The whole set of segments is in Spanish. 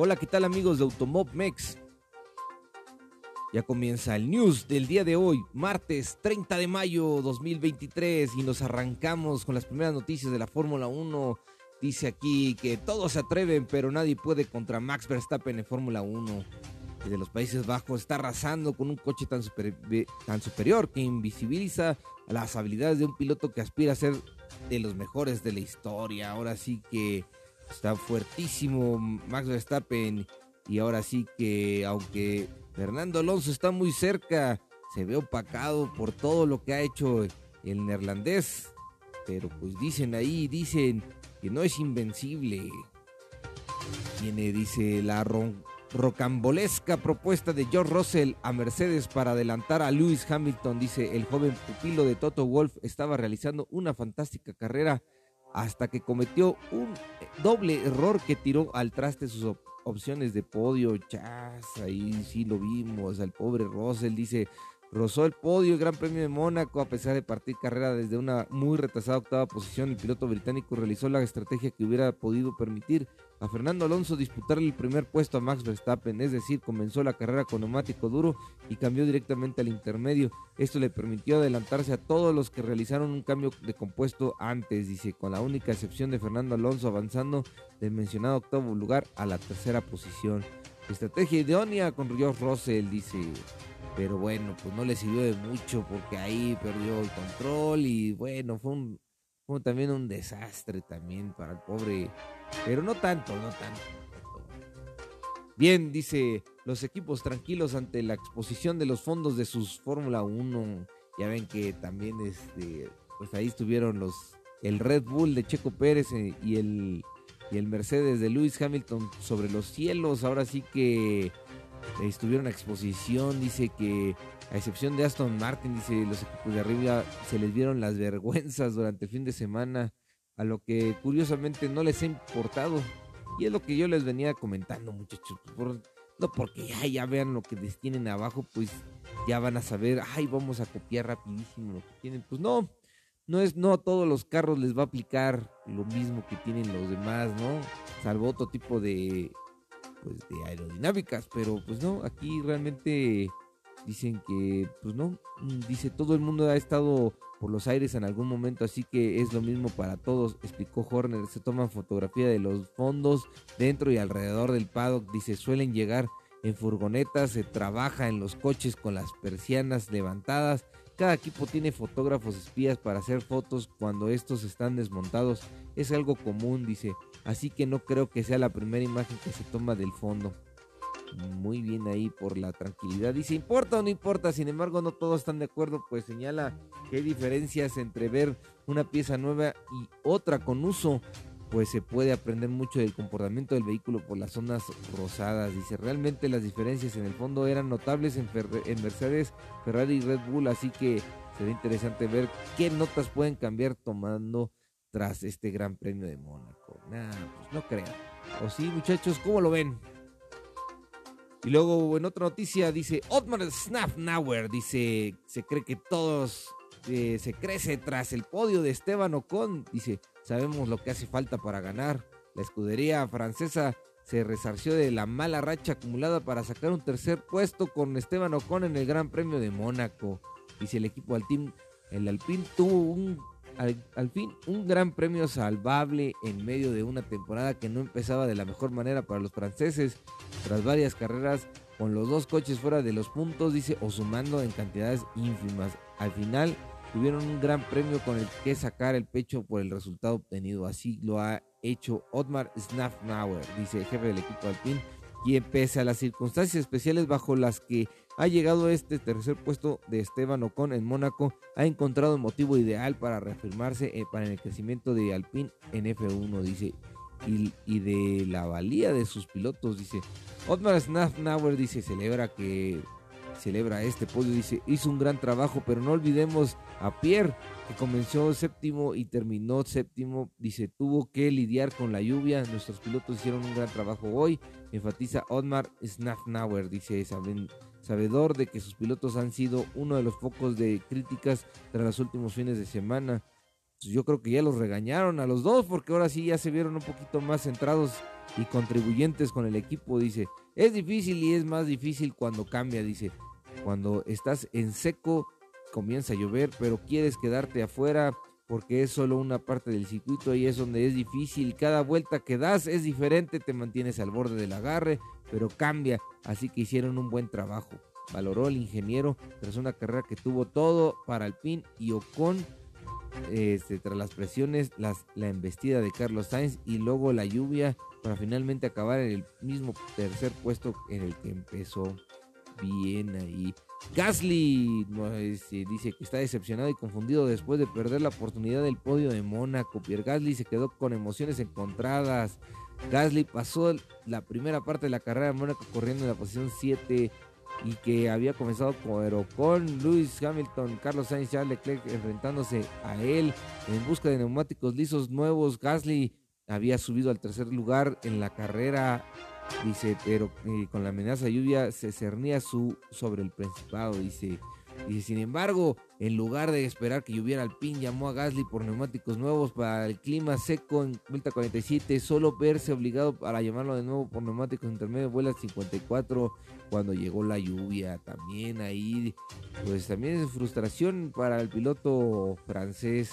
Hola, ¿qué tal amigos de Automob Mex? Ya comienza el news del día de hoy, martes 30 de mayo 2023 y nos arrancamos con las primeras noticias de la Fórmula 1. Dice aquí que todos se atreven, pero nadie puede contra Max Verstappen en Fórmula 1. de los Países Bajos está arrasando con un coche tan, tan superior que invisibiliza las habilidades de un piloto que aspira a ser de los mejores de la historia. Ahora sí que Está fuertísimo Max Verstappen. Y ahora sí que, aunque Fernando Alonso está muy cerca, se ve opacado por todo lo que ha hecho el neerlandés. Pero pues dicen ahí, dicen que no es invencible. Tiene, dice, la rocambolesca propuesta de George Russell a Mercedes para adelantar a Lewis Hamilton. Dice, el joven pupilo de Toto Wolf estaba realizando una fantástica carrera hasta que cometió un doble error que tiró al traste sus opciones de podio. Chas, ahí sí lo vimos. Al pobre Russell dice: Rozó el podio el Gran Premio de Mónaco a pesar de partir carrera desde una muy retrasada octava posición. El piloto británico realizó la estrategia que hubiera podido permitir a Fernando Alonso disputarle el primer puesto a Max Verstappen, es decir, comenzó la carrera con neumático duro y cambió directamente al intermedio. Esto le permitió adelantarse a todos los que realizaron un cambio de compuesto antes, dice, con la única excepción de Fernando Alonso avanzando del mencionado octavo lugar a la tercera posición. Estrategia idónea con George Russell, dice pero bueno, pues no le sirvió de mucho porque ahí perdió el control y bueno, fue un también un desastre también para el pobre, pero no tanto, no tanto. Bien, dice los equipos tranquilos ante la exposición de los fondos de sus Fórmula 1. Ya ven que también este pues ahí estuvieron los el Red Bull de Checo Pérez eh, y el y el Mercedes de Lewis Hamilton sobre los cielos. Ahora sí que estuvieron a exposición, dice que a excepción de Aston Martin, dice los equipos de arriba se les vieron las vergüenzas durante el fin de semana, a lo que curiosamente no les ha importado. Y es lo que yo les venía comentando, muchachos. no porque ya, ya vean lo que les tienen abajo, pues ya van a saber, ay, vamos a copiar rapidísimo lo que tienen. Pues no, no es, no a todos los carros les va a aplicar lo mismo que tienen los demás, ¿no? Salvo otro tipo de pues de aerodinámicas, pero pues no, aquí realmente dicen que pues no, mm, dice todo el mundo ha estado por los aires en algún momento, así que es lo mismo para todos, explicó Horner, se toman fotografía de los fondos dentro y alrededor del paddock, dice suelen llegar en furgonetas, se trabaja en los coches con las persianas levantadas, cada equipo tiene fotógrafos espías para hacer fotos cuando estos están desmontados. Es algo común, dice. Así que no creo que sea la primera imagen que se toma del fondo. Muy bien ahí por la tranquilidad. Dice, ¿importa o no importa? Sin embargo, no todos están de acuerdo, pues señala que hay diferencias entre ver una pieza nueva y otra con uso pues se puede aprender mucho del comportamiento del vehículo por las zonas rosadas. Dice, realmente las diferencias en el fondo eran notables en, Mercedes, Ferrari y Red Bull, así que será interesante ver qué notas pueden cambiar tomando tras este Gran Premio de Mónaco. Nah, pues no creo. O sí, muchachos, ¿cómo lo ven? Y luego en otra noticia dice Otmar Snafnauer, dice, se cree que todos eh, se crece tras el podio de Esteban Ocon, dice, Sabemos lo que hace falta para ganar. La escudería francesa se resarció de la mala racha acumulada para sacar un tercer puesto con Esteban Ocon en el Gran Premio de Mónaco. Dice el equipo Alpine, el Alpine tuvo un, al, fin un gran premio salvable en medio de una temporada que no empezaba de la mejor manera para los franceses. Tras varias carreras con los dos coches fuera de los puntos, dice, o sumando en cantidades ínfimas. Al final tuvieron un gran premio con el que sacar el pecho por el resultado obtenido. Así lo ha hecho Otmar Snafnauer, dice el jefe del equipo Alpine, quien pese a las circunstancias especiales bajo las que ha llegado este tercer puesto de Esteban Ocon en Mónaco, ha encontrado el motivo ideal para reafirmarse eh, para el crecimiento de Alpine en F1, dice. Y, y, de la valía de sus pilotos, dice. Otmar Snafnauer dice, celebra que celebra este podio. Dice, hizo un gran trabajo, pero no olvidemos a Pierre, que comenzó séptimo y terminó séptimo. Dice, tuvo que lidiar con la lluvia. Nuestros pilotos hicieron un gran trabajo hoy. Enfatiza Otmar Snafnauer. Dice, sabedor de que sus pilotos han sido uno de los focos de críticas tras los últimos fines de semana. pues, yo creo que ya los regañaron a los dos porque ahora sí ya se vieron un poquito más centrados y contribuyentes con el equipo. Dice, es difícil y es más difícil cuando cambia. Dice, cuando estás en seco comienza a llover, pero quieres quedarte afuera porque es solo una parte del circuito y es donde es difícil. Cada vuelta que das es diferente, te mantienes al borde del agarre, pero cambia. Así que hicieron un buen trabajo. Valoró el ingeniero tras una carrera que tuvo todo para el pin y Ocon. Este, tras las presiones, las, la embestida de Carlos Sainz y luego la lluvia para finalmente acabar en el mismo tercer puesto en el que empezó bien ahí. Gasly este, dice que está decepcionado y confundido después de perder la oportunidad del podio de Mónaco. Pierre Gasly se quedó con emociones encontradas. Gasly pasó la primera parte de la carrera de Mónaco corriendo en la posición 7 y que había comenzado con, con Lewis Hamilton, Carlos Sainz, Charles Leclerc enfrentándose a él en busca de neumáticos lisos nuevos. Gasly había subido al tercer lugar en la carrera Dice, pero eh, con la amenaza de lluvia se cernía su sobre el Principado. Dice, dice, sin embargo, en lugar de esperar que lloviera al pin, llamó a Gasly por neumáticos nuevos para el clima seco en vuelta 47. Solo verse obligado para llamarlo de nuevo por neumáticos intermedios vuela 54 cuando llegó la lluvia. También ahí, pues también es frustración para el piloto francés.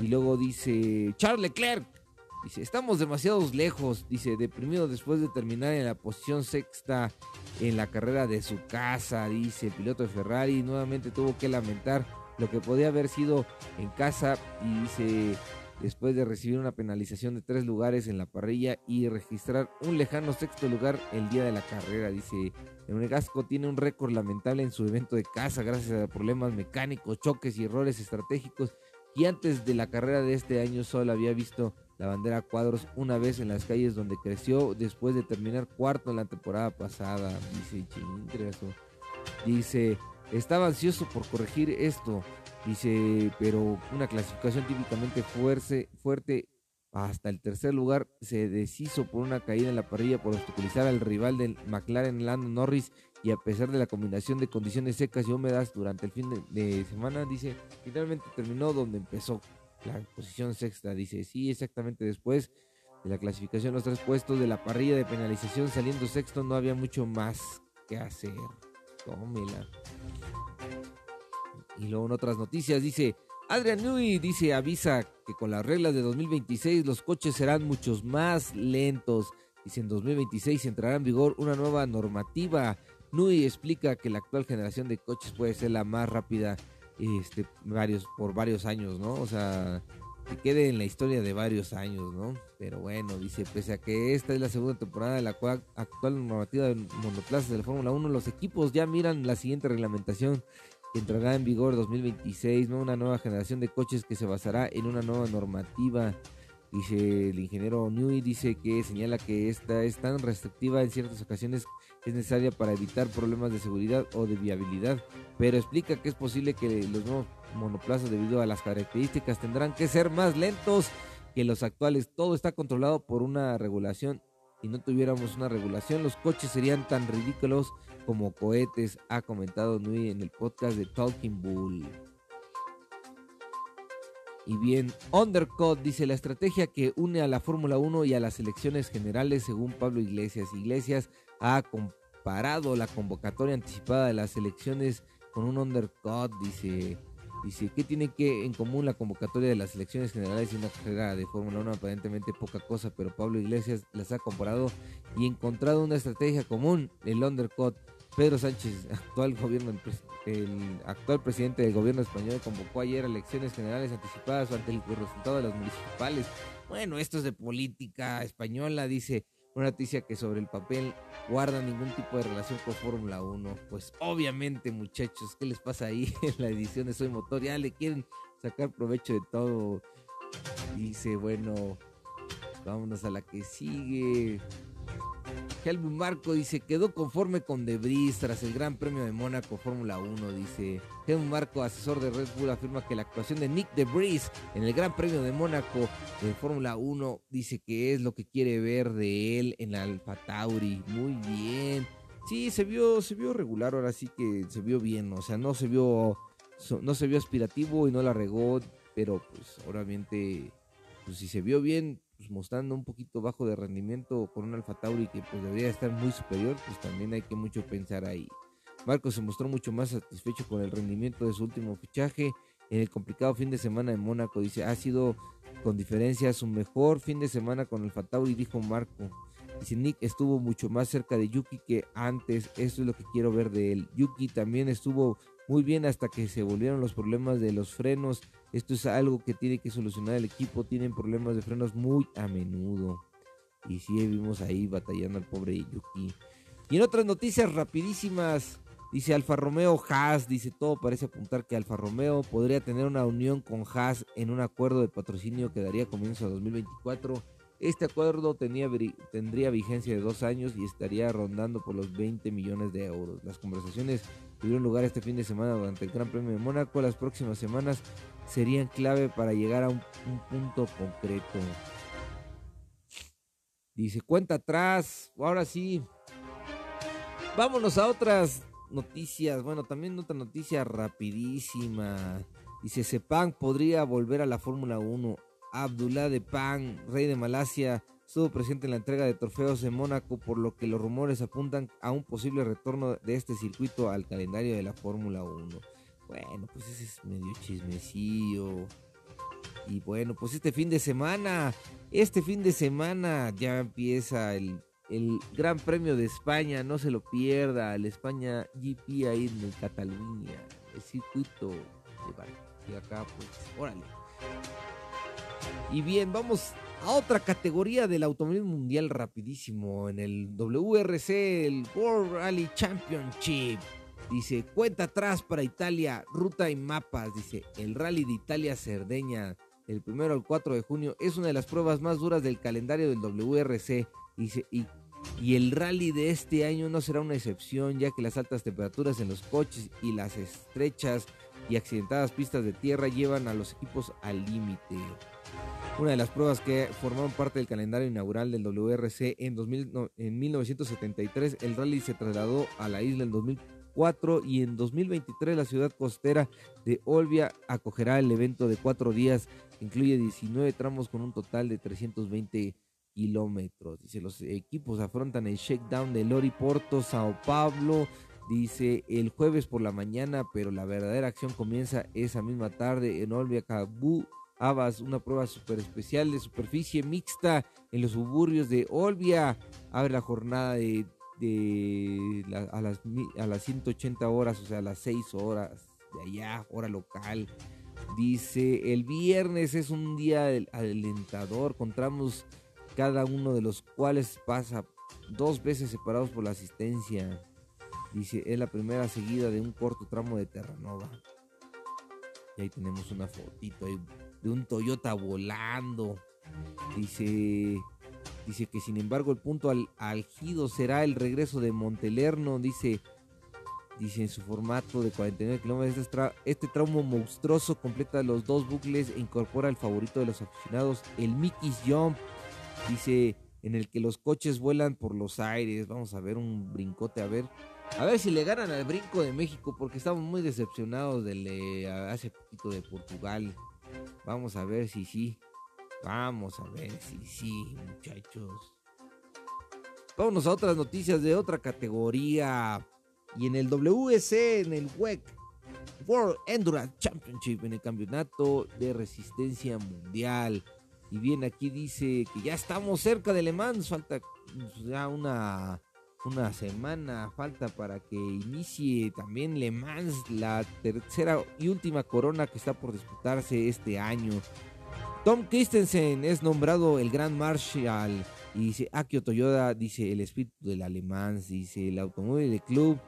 Y luego dice Charles Leclerc Dice, estamos demasiado lejos, dice, deprimido después de terminar en la posición sexta en la carrera de su casa, dice el piloto de Ferrari, nuevamente tuvo que lamentar lo que podía haber sido en casa y dice, después de recibir una penalización de tres lugares en la parrilla y registrar un lejano sexto lugar el día de la carrera, dice, Monegasco tiene un récord lamentable en su evento de casa gracias a problemas mecánicos, choques y errores estratégicos y antes de la carrera de este año solo había visto la bandera cuadros una vez en las calles donde creció después de terminar cuarto en la temporada pasada. Dice Dice, estaba ansioso por corregir esto. Dice, pero una clasificación típicamente fuerte, fuerte hasta el tercer lugar se deshizo por una caída en la parrilla por obstaculizar al rival del McLaren Lando Norris y a pesar de la combinación de condiciones secas y húmedas durante el fin de semana, dice, finalmente terminó donde empezó la posición sexta. Dice, sí, exactamente después de la clasificación, los tres puestos de la parrilla de penalización saliendo sexto, no había mucho más que hacer. Tómela. Y luego en otras noticias dice, Adrian Newey dice, avisa que con las reglas de 2026 los coches serán muchos más lentos. Dice, en 2026 entrará en vigor una nueva normativa. Newey explica que la actual generación de coches puede ser la más rápida este, varios, por varios años, ¿no? O sea, que quede en la historia de varios años, ¿no? Pero bueno, dice, pese a que esta es la segunda temporada de la actual normativa de monoplazas de la Fórmula 1, los equipos ya miran la siguiente reglamentación que entrará en vigor 2026, ¿no? Una nueva generación de coches que se basará en una nueva normativa. Dice el ingeniero Newey, dice que señala que esta es tan restrictiva en ciertas ocasiones es necesaria para evitar problemas de seguridad o de viabilidad, pero explica que es posible que los nuevos monoplazas debido a las características tendrán que ser más lentos que los actuales. Todo está controlado por una regulación. Si no tuviéramos una regulación, los coches serían tan ridículos como cohetes, ha comentado Nui en el podcast de Talking Bull. Y bien, Undercut dice la estrategia que une a la Fórmula 1 y a las elecciones generales según Pablo Iglesias. Iglesias ha comparado la convocatoria anticipada de las elecciones con un undercut, dice. Dice, ¿qué tiene que en común la convocatoria de las elecciones generales y una carrera de Fórmula 1? Aparentemente poca cosa, pero Pablo Iglesias las ha comparado y encontrado una estrategia común, el undercut. Pedro Sánchez, actual gobierno, el actual presidente del gobierno español, convocó ayer elecciones generales anticipadas ante el resultado de las municipales. Bueno, esto es de política española, dice una noticia que sobre el papel guarda ningún tipo de relación con Fórmula 1. Pues obviamente, muchachos, ¿qué les pasa ahí en la edición de Soy Motor? Ya le quieren sacar provecho de todo. Dice, bueno, vámonos a la que sigue. Helmut Marco dice, quedó conforme con Debris tras el Gran Premio de Mónaco Fórmula 1. Dice, Helmut Marco, asesor de Red Bull, afirma que la actuación de Nick Debris en el Gran Premio de Mónaco de Fórmula 1 dice que es lo que quiere ver de él en Alfa Tauri. Muy bien. Sí, se vio, se vio regular, ahora sí que se vio bien, o sea, no se vio, no se vio aspirativo y no la regó. pero pues obviamente pues si se vio bien pues mostrando un poquito bajo de rendimiento con un Alfa Tauri que pues debería estar muy superior, pues también hay que mucho pensar ahí. Marcos se mostró mucho más satisfecho con el rendimiento de su último fichaje en el complicado fin de semana en Mónaco. Dice, ha sido con diferencia su mejor fin de semana con el Tauri, dijo Marco. Dice, Nick estuvo mucho más cerca de Yuki que antes. Esto es lo que quiero ver de él. Yuki también estuvo muy bien hasta que se volvieron los problemas de los frenos. Esto es algo que tiene que solucionar el equipo. Tienen problemas de frenos muy a menudo. Y sí, vimos ahí batallando al pobre Yuki. Y en otras noticias rapidísimas, dice Alfa Romeo Haas, dice todo parece apuntar que Alfa Romeo podría tener una unión con Haas en un acuerdo de patrocinio que daría comienzo a 2024 este acuerdo tendría vigencia de dos años y estaría rondando por los 20 millones de euros. Las conversaciones tuvieron lugar este fin de semana durante el Gran Premio de Mónaco. Las próximas semanas serían clave para llegar a un, punto concreto. Dice, cuenta atrás. Ahora sí. Vámonos a otras noticias. Bueno, también otra noticia rapidísima. Dice, Sepang podría volver a la Fórmula 1. Abdullah de Pan, rey de Malasia, estuvo presente en la entrega de trofeos en Mónaco, por lo que los rumores apuntan a un posible retorno de este circuito al calendario de la Fórmula 1. Bueno, pues ese es medio chismecillo. Y bueno, pues este fin de semana, este fin de semana ya empieza el, Gran Premio de España, no se lo pierda, el España GP ahí en Cataluña, el circuito de Y acá, pues, órale. Y bien, vamos a otra categoría del automovilismo mundial rapidísimo. En el WRC, el World Rally Championship. Dice, cuenta atrás para Italia, ruta y mapas. Dice, el Rally de Italia Cerdeña, el primero al 4 de junio, es una de las pruebas más duras del calendario del WRC. Dice, y el rally de este año no será una excepción, ya que las altas temperaturas en los coches y las estrechas y accidentadas pistas de tierra llevan a los equipos al límite. Una de las pruebas que formaron parte del calendario inaugural del WRC en, 1973, el rally se trasladó a la isla en 2004 y en 2023 la ciudad costera de Olbia acogerá el evento de cuatro días que incluye 19 tramos con un total de 320 kilómetros. Dice, los equipos afrontan el shakedown de Lori Porto, Sao Paulo, Dice el jueves por la mañana, pero la verdadera acción comienza esa misma tarde en Olbia, Cabú, Abas, una prueba super especial de superficie mixta en los suburbios de Olbia. Abre la jornada de, a, las, a las 180 horas, o sea, a las 6 horas de allá, hora local. Dice, el viernes es un día alentador, contamos cada uno de los cuales pasa dos veces separados por la asistencia. Dice, es la primera seguida de un corto tramo de Terranova. Y ahí tenemos una fotito de un Toyota volando. Dice, dice que sin embargo el punto al, algido será el regreso de Montelerno. Dice, dice en su formato de 49 kilómetros. Este, este tramo monstruoso completa los dos bucles e incorpora el favorito de los aficionados, el Mickey's Jump. Dice, en el que los coches vuelan por los aires. Vamos a ver un brincote, a ver. A ver si le ganan al brinco de México porque estamos muy decepcionados de hace poquito de Portugal. Vamos a ver si sí. Vamos a ver si sí, muchachos. Vámonos a otras noticias de otra categoría. Y en el WC, en el WEC, World Endurance Championship, en el campeonato de resistencia mundial. Y bien, aquí dice que ya estamos cerca de Le Mans. Falta ya una una semana falta para que inicie también Le Mans, la tercera y última corona que está por disputarse este año. Tom Christensen es nombrado el Gran Marshal y dice Akio Toyoda, dice el espíritu del alemán, dice el automóvil del club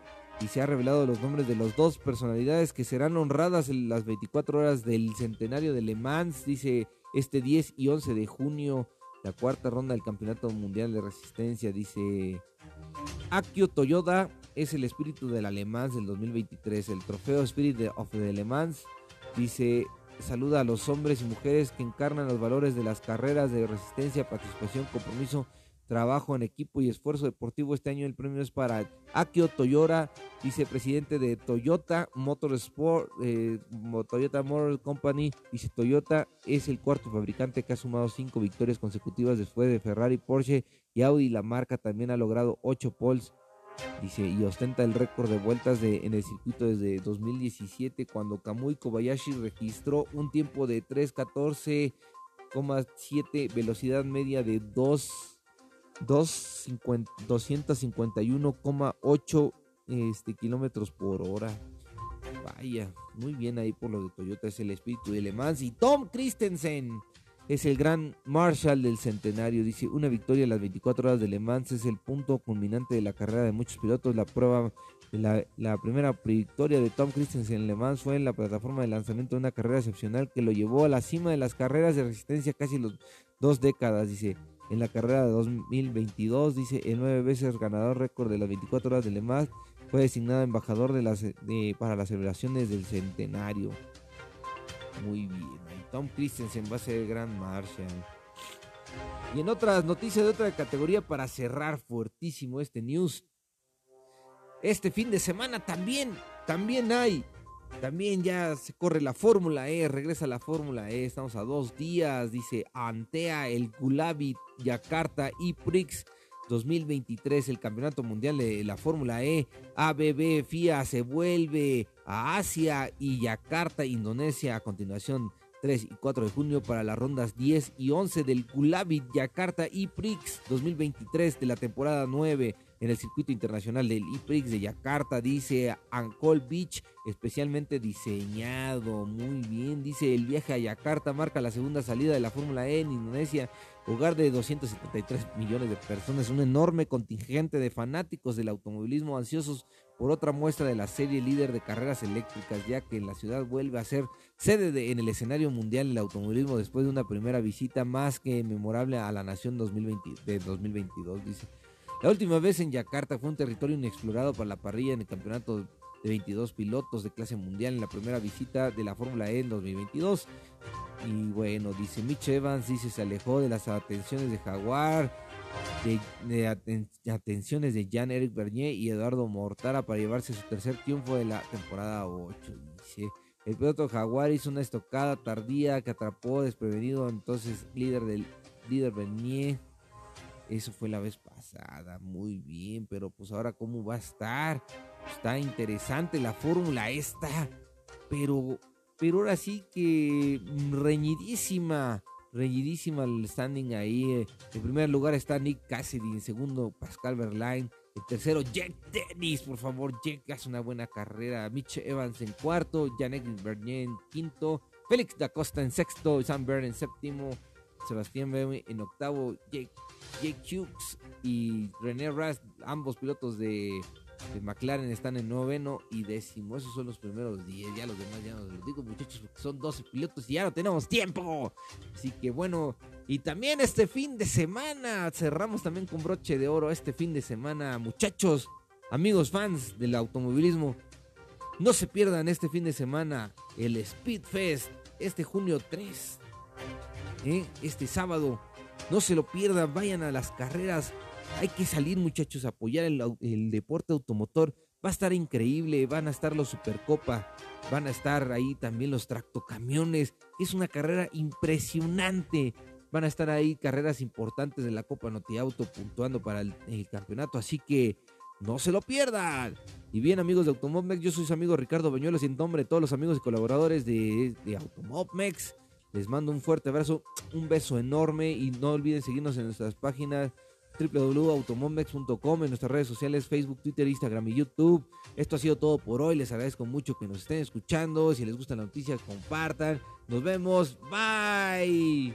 y se ha revelado los nombres de las dos personalidades que serán honradas en las 24 horas del centenario de Le Mans, dice este 10 y 11 de junio, la cuarta ronda del Campeonato Mundial de Resistencia, dice Akio Toyoda es el espíritu del alemán del 2023. El trofeo Spirit of the Le Mans dice saluda a los hombres y mujeres que encarnan los valores de las carreras de resistencia, participación, compromiso trabajo en equipo y esfuerzo deportivo. Este año el premio es para Akio Toyota, vicepresidente de Toyota Motorsport, eh, Toyota Motor Company. Dice Toyota es el cuarto fabricante que ha sumado cinco victorias consecutivas después de Ferrari, Porsche y Audi. La marca también ha logrado ocho poles. Dice, y ostenta el récord de vueltas de, en el circuito desde 2017, cuando Kamui Kobayashi registró un tiempo de 3.14,7, velocidad media de 2 251,8 este, kilómetros por hora. Vaya, muy bien ahí por lo de Toyota, es el espíritu de Le Mans. Y Tom Christensen es el gran Marshall del centenario. Dice, una victoria en las 24 horas de Le Mans es el punto culminante de la carrera de muchos pilotos. La prueba, la, la primera victoria de Tom Christensen en Le Mans fue en la plataforma de lanzamiento de una carrera excepcional que lo llevó a la cima de las carreras de resistencia casi los dos décadas. Dice, en la carrera de 2022. Dice, el nueve veces ganador récord de las 24 horas de Le Mans fue designado embajador de las, para las celebraciones del centenario. Muy bien. Tom Christensen va a ser el gran Marshall. Y en otras noticias de otra categoría para cerrar fuertísimo este news. Este fin de semana también, también hay también ya se corre la Fórmula E, regresa la Fórmula E, estamos a dos días, dice Antea, el Gulabi, Yakarta y Prix 2023, el Campeonato Mundial de la Fórmula E, ABB, FIA se vuelve a Asia y Yakarta, Indonesia, a continuación 3 y 4 de junio para las rondas 10 y 11 del Gulabi, Yakarta y Prix 2023 de la temporada 9 en el circuito internacional del IPRIX de Yakarta, dice Ancol Beach, especialmente diseñado, muy bien, dice el viaje a Yakarta marca la segunda salida de la Fórmula E en Indonesia, hogar de 273 millones de personas, un enorme contingente de fanáticos del automovilismo ansiosos por otra muestra de la serie líder de carreras eléctricas, ya que la ciudad vuelve a ser sede en el escenario mundial del automovilismo después de una primera visita más que memorable a la nación 2020, de 2022, dice. La última vez en Yakarta fue un territorio inexplorado para la parrilla en el campeonato de 22 pilotos de clase mundial en la primera visita de la Fórmula E en 2022. Y bueno, dice Mitch Evans, dice se alejó de las atenciones de Jaguar, de, atenciones de Jean-Eric Bernier y Eduardo Mortara para llevarse su tercer triunfo de la temporada 8. Dice, el piloto Jaguar hizo una estocada tardía que atrapó desprevenido entonces líder del líder Bernier eso fue la vez pasada, muy bien, pero pues ahora cómo va a estar. Está interesante la fórmula esta, pero, pero ahora sí que reñidísima, reñidísima el standing ahí. En primer lugar está Nick Cassidy, en segundo Pascal Verlaine, en tercero Jack Dennis, por favor, Jack hace una buena carrera. Mitch Evans en cuarto, Janek Bernier en quinto, Félix da Costa en sexto, Sam Byrne en séptimo. Sebastián Beme en octavo, Jake, Hughes y René Rast, ambos pilotos de, McLaren están en noveno y décimo. Esos son los primeros 10. Ya los demás ya no los digo, muchachos, porque son 12 pilotos y ya no tenemos tiempo. Así que bueno, y también este fin de semana cerramos también con broche de oro. Este fin de semana, muchachos, amigos fans del automovilismo, no se pierdan este fin de semana el Speed Fest, este junio 3 ¿eh? este sábado. No se lo pierdan, vayan a las carreras. Hay que salir muchachos a apoyar el, deporte automotor. Va a estar increíble, van a estar los Supercopa, van a estar ahí también los tractocamiones. Es una carrera impresionante. Van a estar ahí carreras importantes de la Copa Noti Auto puntuando para el, campeonato. Así que no se lo pierdan. Y bien, amigos de Automobmex, yo soy su amigo Ricardo Beñuelos y en nombre de todos los amigos y colaboradores de, de Automobmex les mando un fuerte abrazo, un beso enorme y no olviden seguirnos en nuestras páginas www.automomex.com, en nuestras redes sociales Facebook, Twitter, Instagram y YouTube. Esto ha sido todo por hoy. Les agradezco mucho que nos estén escuchando. Si les gusta la noticia, compartan. Nos vemos. Bye.